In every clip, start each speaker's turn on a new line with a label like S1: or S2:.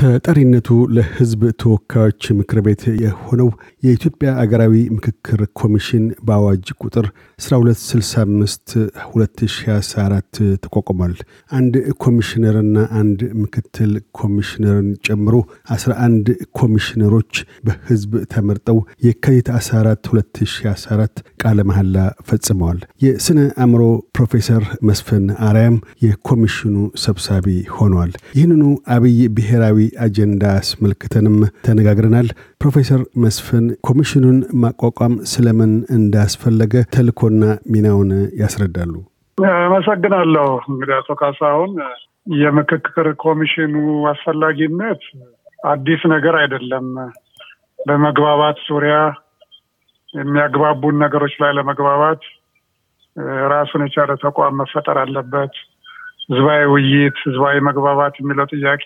S1: ተጠሪነቱ ለሕዝብ ተወካዮች ምክር ቤት የሆነው የኢትዮጵያ አገራዊ ምክክር ኮሚሽን በአዋጅ ቁጥር 1265 2014 ተቋቁሟል። አንድ ኮሚሽነርና አንድ ምክትል ኮሚሽነርን ጨምሮ 11 ኮሚሽነሮች በሕዝብ ተመርጠው የካቲት 14 2014 ቃለ መሐላ ፈጽመዋል። የስነ አእምሮ ፕሮፌሰር መስፍን አርያም የኮሚሽኑ ሰብሳቢ ሆነዋል። ይህንኑ አብይ ብሔራዊ አጀንዳ አስመልክተንም ተነጋግረናል። ፕሮፌሰር መስፍን ኮሚሽኑን ማቋቋም ስለምን እንዳስፈለገ ተልኮና ሚናውን ያስረዳሉ።
S2: አመሰግናለሁ። እንግዲህ አቶ ካሳሁን የምክክር ኮሚሽኑ አስፈላጊነት አዲስ ነገር አይደለም። በመግባባት ዙሪያ የሚያግባቡን ነገሮች ላይ ለመግባባት ራሱን የቻለ ተቋም መፈጠር አለበት። ህዝባዊ ውይይት፣ ህዝባዊ መግባባት የሚለው ጥያቄ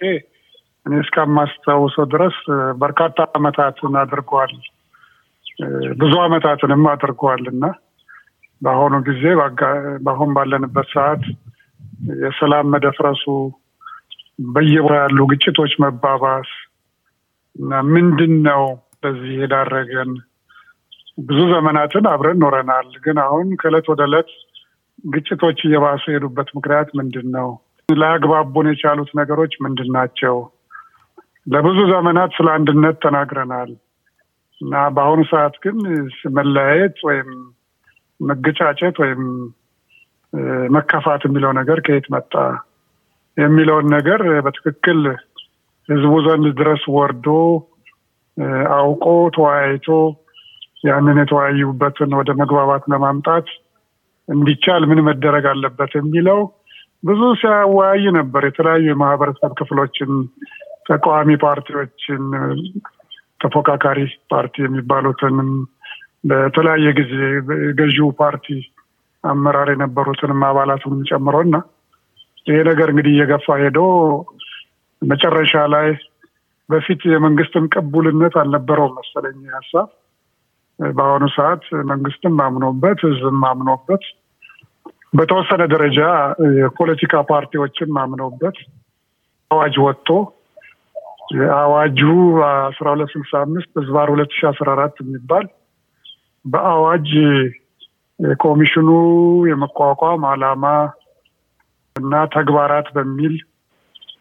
S2: እኔ እስከማስታውሰው ድረስ በርካታ ዓመታትን አድርገዋል። ብዙ ዓመታትንም አድርገዋል እና በአሁኑ ጊዜ በአሁን ባለንበት ሰዓት የሰላም መደፍረሱ፣ በየቦታ ያሉ ግጭቶች መባባስ እና ምንድን ነው በዚህ የዳረገን? ብዙ ዘመናትን አብረን ኖረናል። ግን አሁን ከእለት ወደ ዕለት ግጭቶች እየባሱ የሄዱበት ምክንያት ምንድን ነው? ላያግባቡን የቻሉት ነገሮች ምንድን ናቸው? ለብዙ ዘመናት ስለ አንድነት ተናግረናል እና በአሁኑ ሰዓት ግን መለያየት ወይም መገጫጨት ወይም መከፋት የሚለው ነገር ከየት መጣ የሚለውን ነገር በትክክል ህዝቡ ዘንድ ድረስ ወርዶ አውቆ ተወያይቶ ያንን የተወያዩበትን ወደ መግባባት ለማምጣት እንዲቻል ምን መደረግ አለበት የሚለው ብዙ ሲያወያይ ነበር። የተለያዩ የማህበረሰብ ክፍሎችን ተቃዋሚ ፓርቲዎችን ተፎካካሪ ፓርቲ የሚባሉትንም በተለያየ ጊዜ ገዢው ፓርቲ አመራር የነበሩትንም አባላቱንም ጨምሮ እና ይሄ ነገር እንግዲህ እየገፋ ሄዶ መጨረሻ ላይ በፊት የመንግስትም ቅቡልነት አልነበረውም መሰለኝ ሀሳብ። በአሁኑ ሰዓት መንግስትም አምኖበት ህዝብም አምኖበት በተወሰነ ደረጃ የፖለቲካ ፓርቲዎችም አምነውበት አዋጅ ወጥቶ አዋጁ አስራ ሁለት ስልሳ አምስት ህዝባር ሁለት ሺ አስራ አራት የሚባል በአዋጅ ኮሚሽኑ የመቋቋም አላማ እና ተግባራት በሚል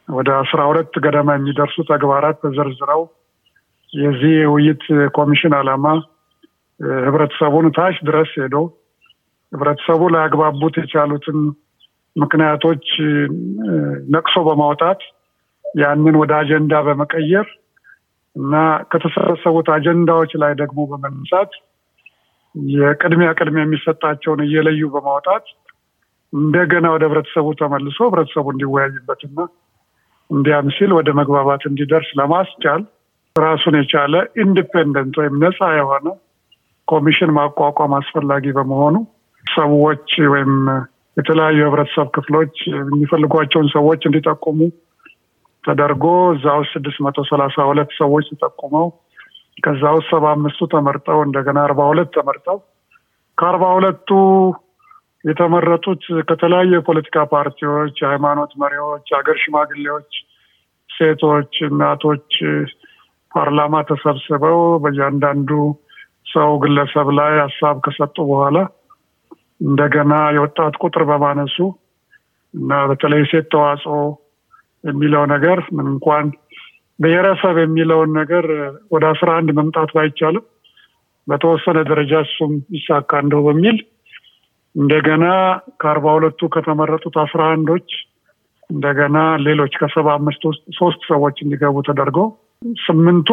S2: ወደ አስራ ሁለት ገደማ የሚደርሱ ተግባራት ተዘርዝረው የዚህ የውይይት ኮሚሽን አላማ ህብረተሰቡን ታች ድረስ ሄዶ ህብረተሰቡ ላያግባቡት የቻሉትን ምክንያቶች ነቅሶ በማውጣት ያንን ወደ አጀንዳ በመቀየር እና ከተሰበሰቡት አጀንዳዎች ላይ ደግሞ በመነሳት የቅድሚያ ቅድሚያ የሚሰጣቸውን እየለዩ በማውጣት እንደገና ወደ ህብረተሰቡ ተመልሶ ህብረተሰቡ እንዲወያይበትና እንዲያም ሲል ወደ መግባባት እንዲደርስ ለማስቻል ራሱን የቻለ ኢንዲፔንደንት ወይም ነፃ የሆነ ኮሚሽን ማቋቋም አስፈላጊ በመሆኑ ሰዎች ወይም የተለያዩ የህብረተሰብ ክፍሎች የሚፈልጓቸውን ሰዎች እንዲጠቁሙ ተደርጎ እዛ ውስጥ ስድስት መቶ ሰላሳ ሁለት ሰዎች ተጠቁመው ከዛ ውስጥ ሰባ አምስቱ ተመርጠው እንደገና አርባ ሁለት ተመርጠው ከአርባ ሁለቱ የተመረጡት ከተለያዩ የፖለቲካ ፓርቲዎች፣ የሃይማኖት መሪዎች፣ ሀገር ሽማግሌዎች፣ ሴቶች፣ እናቶች ፓርላማ ተሰብስበው በእያንዳንዱ ሰው ግለሰብ ላይ ሀሳብ ከሰጡ በኋላ እንደገና የወጣት ቁጥር በማነሱ እና በተለይ ሴት ተዋጽኦ የሚለው ነገር ምን እንኳን ብሔረሰብ የሚለውን ነገር ወደ አስራ አንድ መምጣት ባይቻልም በተወሰነ ደረጃ እሱም ይሳካ እንደው በሚል እንደገና ከአርባ ሁለቱ ከተመረጡት አስራ አንዶች እንደገና ሌሎች ከሰባ አምስት ውስጥ ሶስት ሰዎች እንዲገቡ ተደርገው ስምንቱ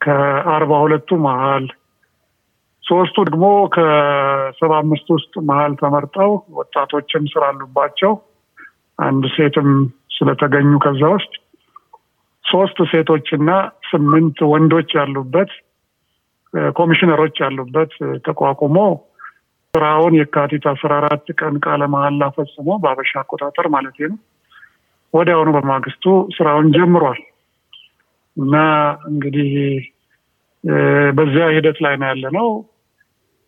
S2: ከአርባ ሁለቱ መሀል ሶስቱ ደግሞ ከሰባ አምስት ውስጥ መሀል ተመርጠው ወጣቶችም ስላሉባቸው አንድ ሴትም ስለተገኙ ከዛ ውስጥ ሶስት ሴቶች እና ስምንት ወንዶች ያሉበት ኮሚሽነሮች ያሉበት ተቋቁሞ ስራውን የካቲት አስራ አራት ቀን ቃለ መሐላ ፈጽሞ በአበሻ አቆጣጠር ማለት ነው ወዲያውኑ በማግስቱ ስራውን ጀምሯል እና እንግዲህ በዚያ ሂደት ላይ ነው ያለ ነው።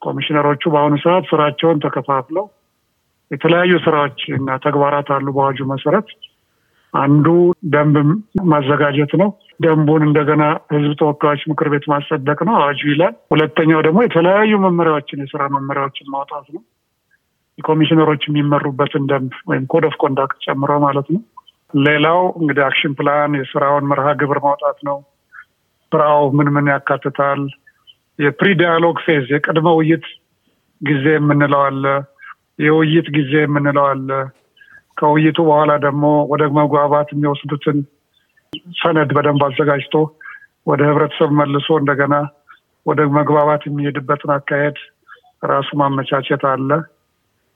S2: ኮሚሽነሮቹ በአሁኑ ሰዓት ስራቸውን ተከፋፍለው የተለያዩ ስራዎች እና ተግባራት አሉ። በአዋጁ መሰረት አንዱ ደንብ ማዘጋጀት ነው። ደንቡን እንደገና ህዝብ ተወካዮች ምክር ቤት ማጸደቅ ነው፣ አዋጁ ይላል። ሁለተኛው ደግሞ የተለያዩ መመሪያዎችን የስራ መመሪያዎችን ማውጣት ነው። የኮሚሽነሮች የሚመሩበትን ደንብ ወይም code of conduct ጨምሮ ማለት ነው። ሌላው እንግዲህ action plan የስራውን መርሃ ግብር ማውጣት ነው። ስራው ምን ምን ያካትታል? የ pre dialogue phase የቅድመ ውይይት ጊዜ የምንለው አለ። የውይይት ጊዜ የምንለው አለ። ከውይይቱ በኋላ ደግሞ ወደ መግባባት የሚወስዱትን ሰነድ በደንብ አዘጋጅቶ ወደ ህብረተሰብ መልሶ እንደገና ወደ መግባባት የሚሄድበትን አካሄድ ራሱ ማመቻቸት አለ።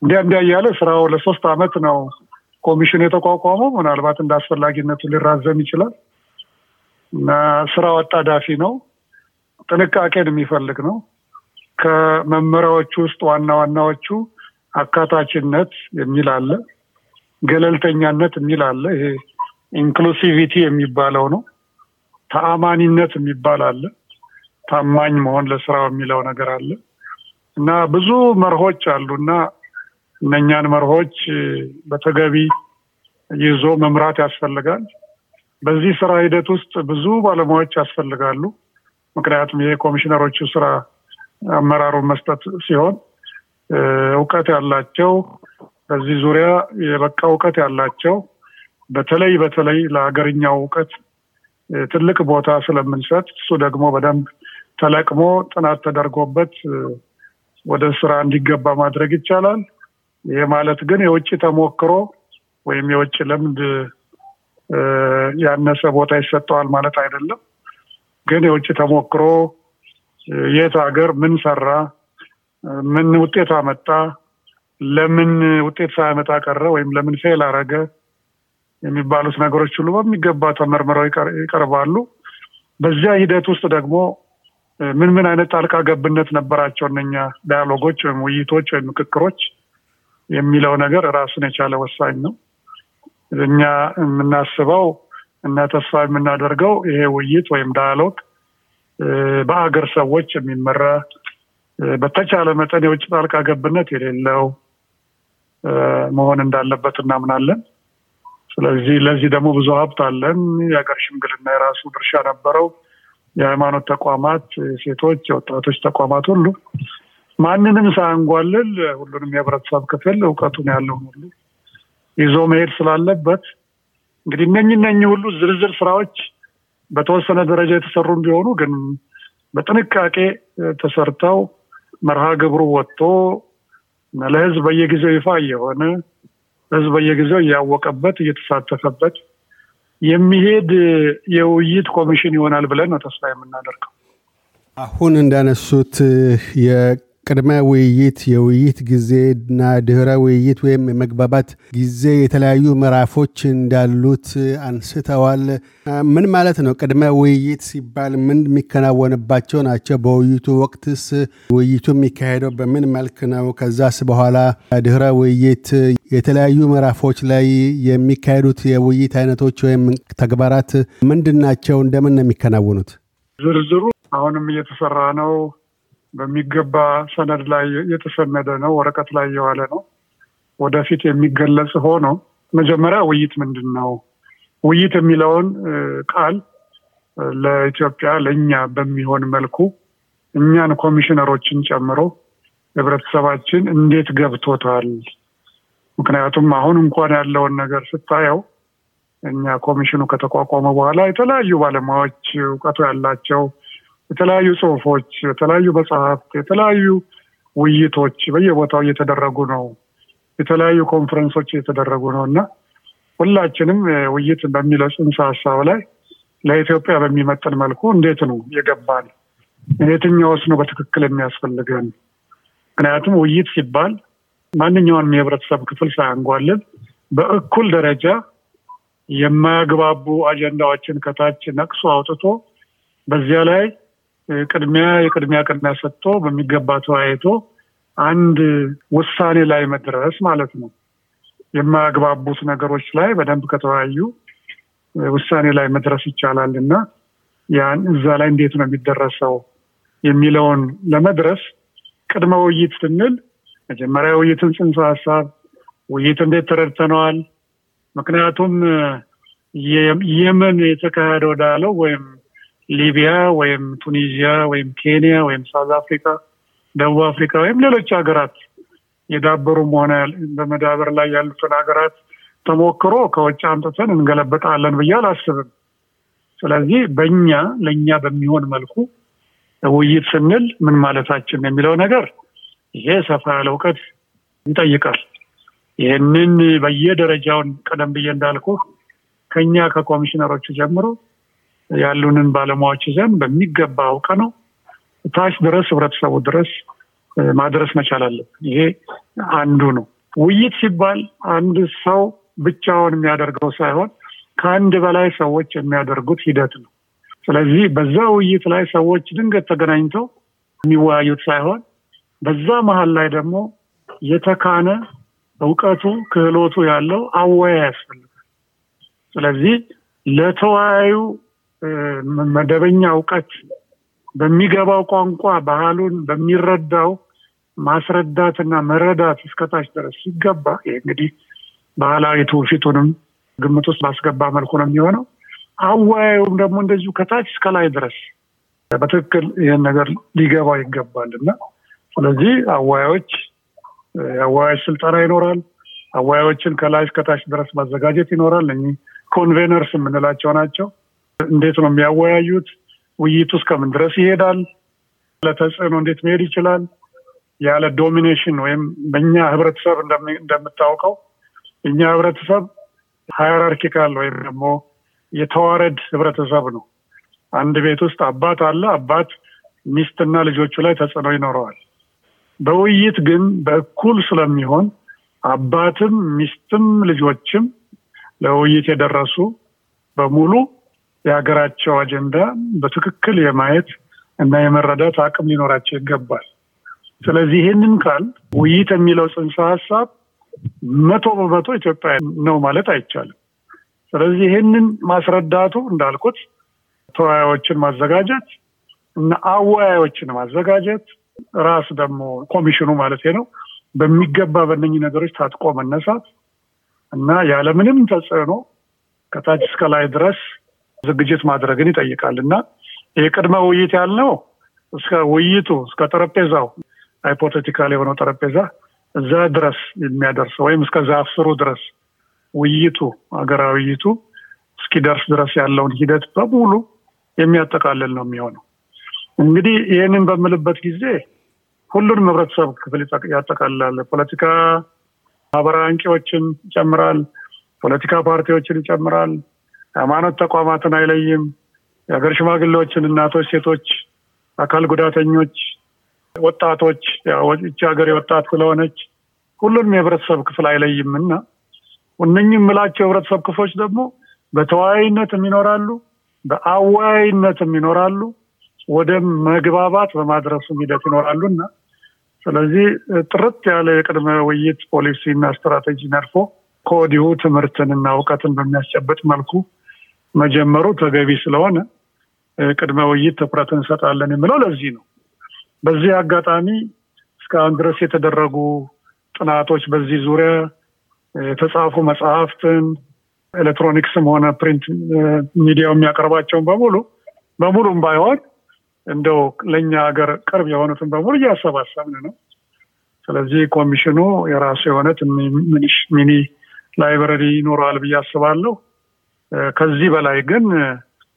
S2: እንዲያ እንዲያ እያለ ስራው ለሶስት አመት ነው ኮሚሽኑ የተቋቋመው። ምናልባት እንደ አስፈላጊነቱ ሊራዘም ይችላል እና ስራው አጣዳፊ ነው። ጥንቃቄን የሚፈልግ ነው። ከመመሪያዎቹ ውስጥ ዋና ዋናዎቹ አካታችነት የሚል አለ፣ ገለልተኛነት የሚል አለ። ይሄ inclusivity የሚባለው ነው። ተአማኒነት የሚባል አለ። ታማኝ መሆን ለስራው የሚለው ነገር አለ እና ብዙ መርሆች አሉ እና እነኛን መርሆች በተገቢ ይዞ መምራት ያስፈልጋል። በዚህ ስራ ሂደት ውስጥ ብዙ ባለሙያዎች ያስፈልጋሉ። ምክንያቱም ይሄ ኮሚሽነሮቹ ስራ አመራሩን መስጠት ሲሆን እውቀት ያላቸው በዚህ ዙሪያ የበቃ እውቀት ያላቸው በተለይ በተለይ ለሀገርኛው እውቀት ትልቅ ቦታ ስለምንሰጥ እሱ ደግሞ በደንብ ተለቅሞ ጥናት ተደርጎበት ወደ ስራ እንዲገባ ማድረግ ይቻላል። ይህ ማለት ግን የውጭ ተሞክሮ ወይም የውጭ ልምድ ያነሰ ቦታ ይሰጠዋል ማለት አይደለም። ግን የውጭ ተሞክሮ የት ሀገር ምን ሰራ፣ ምን ውጤት አመጣ፣ ለምን ውጤት ሳያመጣ ቀረ ወይም ለምን fail አረገ የሚባሉት ነገሮች ሁሉ በሚገባ ተመርምረው ይቀርባሉ። በዚያ ሂደት ውስጥ ደግሞ ምን ምን አይነት ጣልቃ ገብነት ነበራቸው እነኛ dialogue ኦች ወይም ውይይቶች ወይም ምክክሮች የሚለው ነገር ራሱን የቻለ ወሳኝ ነው። እኛ የምናስበው እና ተስፋ የምናደርገው ይሄ ውይይት ወይም dialogue በአገር ሰዎች የሚመራ በተቻለ መጠን የውጭ ጣልቃ ገብነት የሌለው መሆን እንዳለበት እናምናለን። ስለዚህ ለዚህ ደግሞ ብዙ ሀብት አለን። የሀገር ሽምግልና የራሱ ድርሻ ነበረው። የሃይማኖት ተቋማት፣ የሴቶች፣ የወጣቶች ተቋማት ሁሉ ማንንም ሳያንጓልል ሁሉንም የህብረተሰብ ክፍል እውቀቱን ያለውን ሁሉ ይዞ መሄድ ስላለበት እንግዲህ እነኝ እነኝ ሁሉ ዝርዝር ስራዎች በተወሰነ ደረጃ የተሰሩ ቢሆኑ ግን በጥንቃቄ ተሰርተው መርሃ ግብሩ ወጥቶ ለህዝብ በየጊዜው ይፋ እየሆነ ህዝብ በየጊዜው እያወቀበት እየተሳተፈበት የሚሄድ የውይይት ኮሚሽን ይሆናል ብለን ነው ተስፋ የምናደርገው።
S1: አሁን እንዳነሱት ቅድመ ውይይት፣ የውይይት ጊዜና ድህረ ውይይት ወይም የመግባባት ጊዜ የተለያዩ ምዕራፎች እንዳሉት አንስተዋል። ምን ማለት ነው? ቅድመ ውይይት ሲባል ምን የሚከናወንባቸው ናቸው? በውይይቱ ወቅትስ ውይይቱ የሚካሄደው በምን መልክ ነው? ከዛስ በኋላ ድህረ ውይይት የተለያዩ ምዕራፎች ላይ የሚካሄዱት የውይይት አይነቶች ወይም ተግባራት ምንድን ናቸው? እንደምን ነው የሚከናወኑት?
S2: ዝርዝሩ አሁንም እየተሰራ ነው። በሚገባ ሰነድ ላይ የተሰነደ ነው። ወረቀት ላይ የዋለ ነው። ወደፊት የሚገለጽ ሆኖ መጀመሪያ ውይይት ምንድን ነው? ውይይት የሚለውን ቃል ለኢትዮጵያ ለእኛ በሚሆን መልኩ እኛን ኮሚሽነሮችን ጨምሮ ህብረተሰባችን እንዴት ገብቶታል? ምክንያቱም አሁን እንኳን ያለውን ነገር ስታየው እኛ ኮሚሽኑ ከተቋቋመ በኋላ የተለያዩ ባለሙያዎች እውቀቱ ያላቸው የተለያዩ ጽሁፎች፣ የተለያዩ መጽሐፍት፣ የተለያዩ ውይይቶች በየቦታው እየተደረጉ ነው። የተለያዩ ኮንፈረንሶች እየተደረጉ ነው እና ሁላችንም ውይይት በሚለው ጽንሰ ሀሳብ ላይ ለኢትዮጵያ በሚመጥን መልኩ እንዴት ነው የገባን? የትኛውስ ነው በትክክል የሚያስፈልገን? ምክንያቱም ውይይት ሲባል ማንኛውንም የህብረተሰብ ክፍል ሳያንጓልል በእኩል ደረጃ የማያግባቡ አጀንዳዎችን ከታች ነቅሶ አውጥቶ በዚያ ላይ ቅድሚያ የቅድሚያ ቅድሚያ ሰጥቶ በሚገባ ተወያይቶ አንድ ውሳኔ ላይ መድረስ ማለት ነው። የማያግባቡት ነገሮች ላይ በደንብ ከተወያዩ ውሳኔ ላይ መድረስ ይቻላል እና ያን እዛ ላይ እንዴት ነው የሚደረሰው የሚለውን ለመድረስ ቅድመ ውይይት ስንል መጀመሪያ ውይይትን ጽንሰ ሀሳብ ውይይት እንዴት ተረድተነዋል? ምክንያቱም የመን የተካሄደ ወዳለው ወይም ሊቢያ ወይም ቱኒዚያ ወይም ኬንያ ወይም ሳውዝ አፍሪካ፣ ደቡብ አፍሪካ ወይም ሌሎች ሀገራት የዳበሩም ሆነ በመዳበር ላይ ያሉትን ሀገራት ተሞክሮ ከውጭ አምጥተን እንገለበጣለን ብዬ አላስብም። ስለዚህ በእኛ ለእኛ በሚሆን መልኩ ውይይት ስንል ምን ማለታችን የሚለው ነገር ይሄ ሰፋ ያለ እውቀት ይጠይቃል። ይህንን በየደረጃውን ቀደም ብዬ እንዳልኩ ከኛ ከኮሚሽነሮቹ ጀምሮ ያሉንን ባለሙያዎች ይዘን በሚገባ አውቀ ነው ታች ድረስ ህብረተሰቡ ድረስ ማድረስ መቻል አለብን። ይሄ አንዱ ነው። ውይይት ሲባል አንድ ሰው ብቻውን የሚያደርገው ሳይሆን ከአንድ በላይ ሰዎች የሚያደርጉት ሂደት ነው። ስለዚህ በዛ ውይይት ላይ ሰዎች ድንገት ተገናኝተው የሚወያዩት ሳይሆን በዛ መሀል ላይ ደግሞ የተካነ እውቀቱ ክህሎቱ ያለው አወያ ያስፈልጋል። ስለዚህ ለተወያዩ መደበኛ እውቀት በሚገባው ቋንቋ ባህሉን በሚረዳው ማስረዳትና መረዳት እስከታች ድረስ ሲገባ ይህ እንግዲህ ባህላዊ ትውፊቱንም ግምት ውስጥ ባስገባ መልኩ ነው የሚሆነው። አወያዩም ደግሞ እንደዚሁ ከታች እስከ ላይ ድረስ በትክክል ይህን ነገር ሊገባው ይገባል እና ስለዚህ አወያዮች የአወያዮች ስልጠና ይኖራል። አወያዮችን ከላይ እስከታች ድረስ ማዘጋጀት ይኖራል። እኚህ conveners የምንላቸው ናቸው። እንዴት ነው የሚያወያዩት? ውይይቱ እስከምን ድረስ ይሄዳል? ለተጽዕኖ እንዴት መሄድ ይችላል? ያለ domination ወይም በእኛ ህብረተሰብ እንደምታውቀው እኛ ህብረተሰብ hierarchical ወይም ደግሞ የተዋረድ ህብረተሰብ ነው። አንድ ቤት ውስጥ አባት አለ። አባት ሚስትና ልጆቹ ላይ ተጽዕኖ ይኖረዋል። በውይይት ግን በእኩል ስለሚሆን አባትም ሚስትም ልጆችም ለውይይት የደረሱ በሙሉ የሀገራቸው አጀንዳ በትክክል የማየት እና የመረዳት አቅም ሊኖራቸው ይገባል። ስለዚህ ይህንን ካል ውይይት የሚለው ጽንሰ ሀሳብ መቶ በመቶ ኢትዮጵያ ነው ማለት አይቻልም። ስለዚህ ይህንን ማስረዳቱ እንዳልኩት ተወያዮችን ማዘጋጀት እና አወያዮችን ማዘጋጀት ራስ ደግሞ ኮሚሽኑ ማለት ነው በሚገባ በእነኝህ ነገሮች ታጥቆ መነሳት እና ያለምንም ተጽዕኖ ከታች እስከ ላይ ድረስ ዝግጅት ማድረግን ይጠይቃል እና የቅድመ ውይይት ያልነው እስከ ውይይቱ እስከ ጠረጴዛው hypothetical የሆነው ጠረጴዛ እዛ ድረስ የሚያደርሰው ወይም እስከ ዛፍ ድረስ ውይይቱ ሀገራዊ ውይይቱ እስኪደርስ ድረስ ያለውን ሂደት በሙሉ የሚያጠቃልል ነው የሚሆነው። እንግዲህ ይህንን በምልበት ጊዜ ሁሉንም ህብረተሰብ ክፍል ያጠቃልላል። ፖለቲካ ማህበራዊ አንቂዎችን ይጨምራል። ፖለቲካ ፓርቲዎችን ይጨምራል። ሃይማኖት ተቋማትን አይለይም። የሀገር ሽማግሌዎችን፣ እናቶች፣ ሴቶች፣ አካል ጉዳተኞች፣ ወጣቶች ይቺ ሀገር የወጣት ስለሆነች ሁሉንም የህብረተሰብ ክፍል አይለይም እና እነኝህ የምላቸው የህብረተሰብ ክፍሎች ደግሞ በተወያይነትም ይኖራሉ፣ በአወያይነትም ይኖራሉ፣ ወደ መግባባት በማድረሱም ሂደት ይኖራሉ እና ስለዚህ ጥርት ያለ የቅድመ ውይይት ፖሊሲ እና ስትራቴጂ ነድፎ ከወዲሁ ትምህርትንና እውቀትን በሚያስጨበጥ መልኩ መጀመሩ ተገቢ ስለሆነ ቅድመ ውይይት ትኩረት እንሰጣለን የምለው ለዚህ ነው። በዚህ አጋጣሚ እስካሁን ድረስ የተደረጉ ጥናቶች በዚህ ዙሪያ የተጻፉ መጽሐፍትን ኤሌክትሮኒክስም ሆነ print media ው የሚያቀርባቸውን በሙሉ በሙሉም ባይሆን እንደው ለእኛ ሀገር ቅርብ የሆኑትን በሙሉ እያሰባሰብን ነው። ስለዚህ ኮሚሽኑ የራሱ የሆነ ሚኒ ላይብረሪ ይኖረዋል ብዬ አስባለሁ። ከዚህ በላይ ግን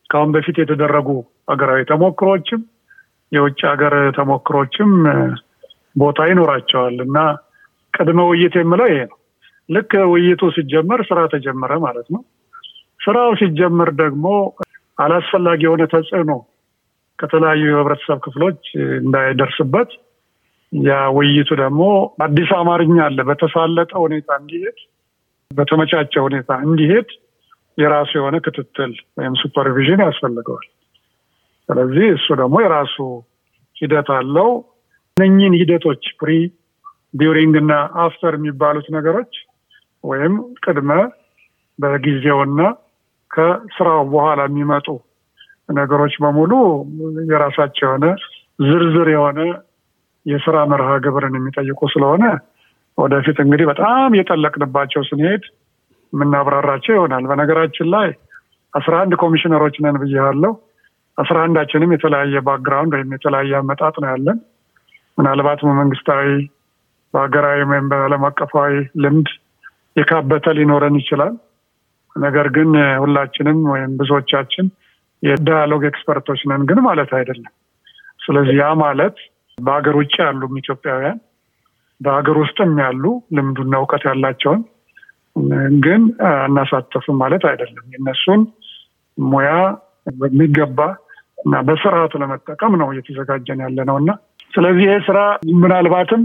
S2: ከአሁን በፊት የተደረጉ ሀገራዊ ተሞክሮችም የውጭ ሀገር ተሞክሮችም ቦታ ይኖራቸዋል እና ቅድመ ውይይት የምለው ይሄ ነው። ልክ ውይይቱ ሲጀመር ስራ ተጀመረ ማለት ነው። ስራው ሲጀመር ደግሞ አላስፈላጊ የሆነ ተጽዕኖ ከተለያዩ የህብረተሰብ ክፍሎች እንዳይደርስበት ያ ውይይቱ ደግሞ አዲስ አማርኛ አለ በተሳለጠ ሁኔታ እንዲሄድ በተመቻቸ ሁኔታ እንዲሄድ የራሱ የሆነ ክትትል ወይም supervision ያስፈልገዋል። ስለዚህ እሱ ደግሞ የራሱ ሂደት አለው። እነኝን ሂደቶች pre during እና after የሚባሉት ነገሮች ወይም ቅድመ በጊዜውና ከስራው በኋላ የሚመጡ ነገሮች በሙሉ የራሳቸው የሆነ ዝርዝር የሆነ የስራ መርሃ ግብርን የሚጠይቁ ስለሆነ ወደፊት እንግዲህ በጣም የጠለቅንባቸው ስንሄድ የምናብራራቸው ይሆናል። በነገራችን ላይ አስራ አንድ ኮሚሽነሮች ነን ብያለሁ። አስራ አንዳችንም የተለያየ background ወይም የተለያየ አመጣጥ ነው ያለን። ምናልባት በመንግስታዊ በሀገራዊ ወይም በዓለም አቀፋዊ ልምድ የካበተ ሊኖረን ይችላል። ነገር ግን ሁላችንም ወይም ብዙዎቻችን የ dialogue expert ኦች ነን ግን ማለት አይደለም። ስለዚህ ያ ማለት በሀገር ውጭ ያሉም ኢትዮጵያውያን በሀገር ውስጥም ያሉ ልምዱና እውቀት ያላቸውን ግን አናሳተፍም ማለት አይደለም። የነሱን ሙያ በሚገባ እና በስርዓት ለመጠቀም ነው እየተዘጋጀን ያለ ነው እና ስለዚህ ይህ ስራ ምናልባትም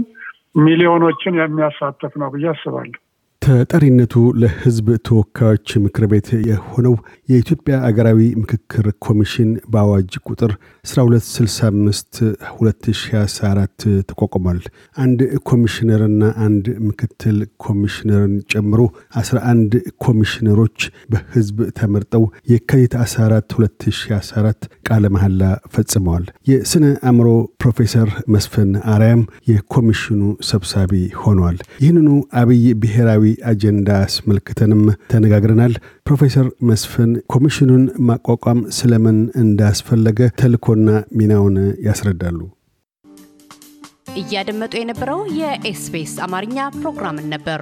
S2: ሚሊዮኖችን የሚያሳተፍ ነው ብዬ አስባለሁ።
S1: ተጠሪነቱ ለሕዝብ ተወካዮች ምክር ቤት የሆነው የኢትዮጵያ አገራዊ ምክክር ኮሚሽን በአዋጅ ቁጥር 1265 2014 ተቋቁሟል። አንድ ኮሚሽነርና አንድ ምክትል ኮሚሽነርን ጨምሮ 11 ኮሚሽነሮች በሕዝብ ተመርጠው የካቲት 14 2014 ቃለ መሐላ ፈጽመዋል። የስነ አእምሮ ፕሮፌሰር መስፍን አርያም የኮሚሽኑ ሰብሳቢ ሆነዋል። ይህንኑ አብይ ብሔራዊ አጀንዳ አስመልክተንም ተነጋግረናል። ፕሮፌሰር መስፍን ኮሚሽኑን ማቋቋም ስለምን እንዳስፈለገ ተልኮና ሚናውን ያስረዳሉ።
S3: እያደመጡ የነበረው የ SBS አማርኛ ፕሮግራምን ነበር።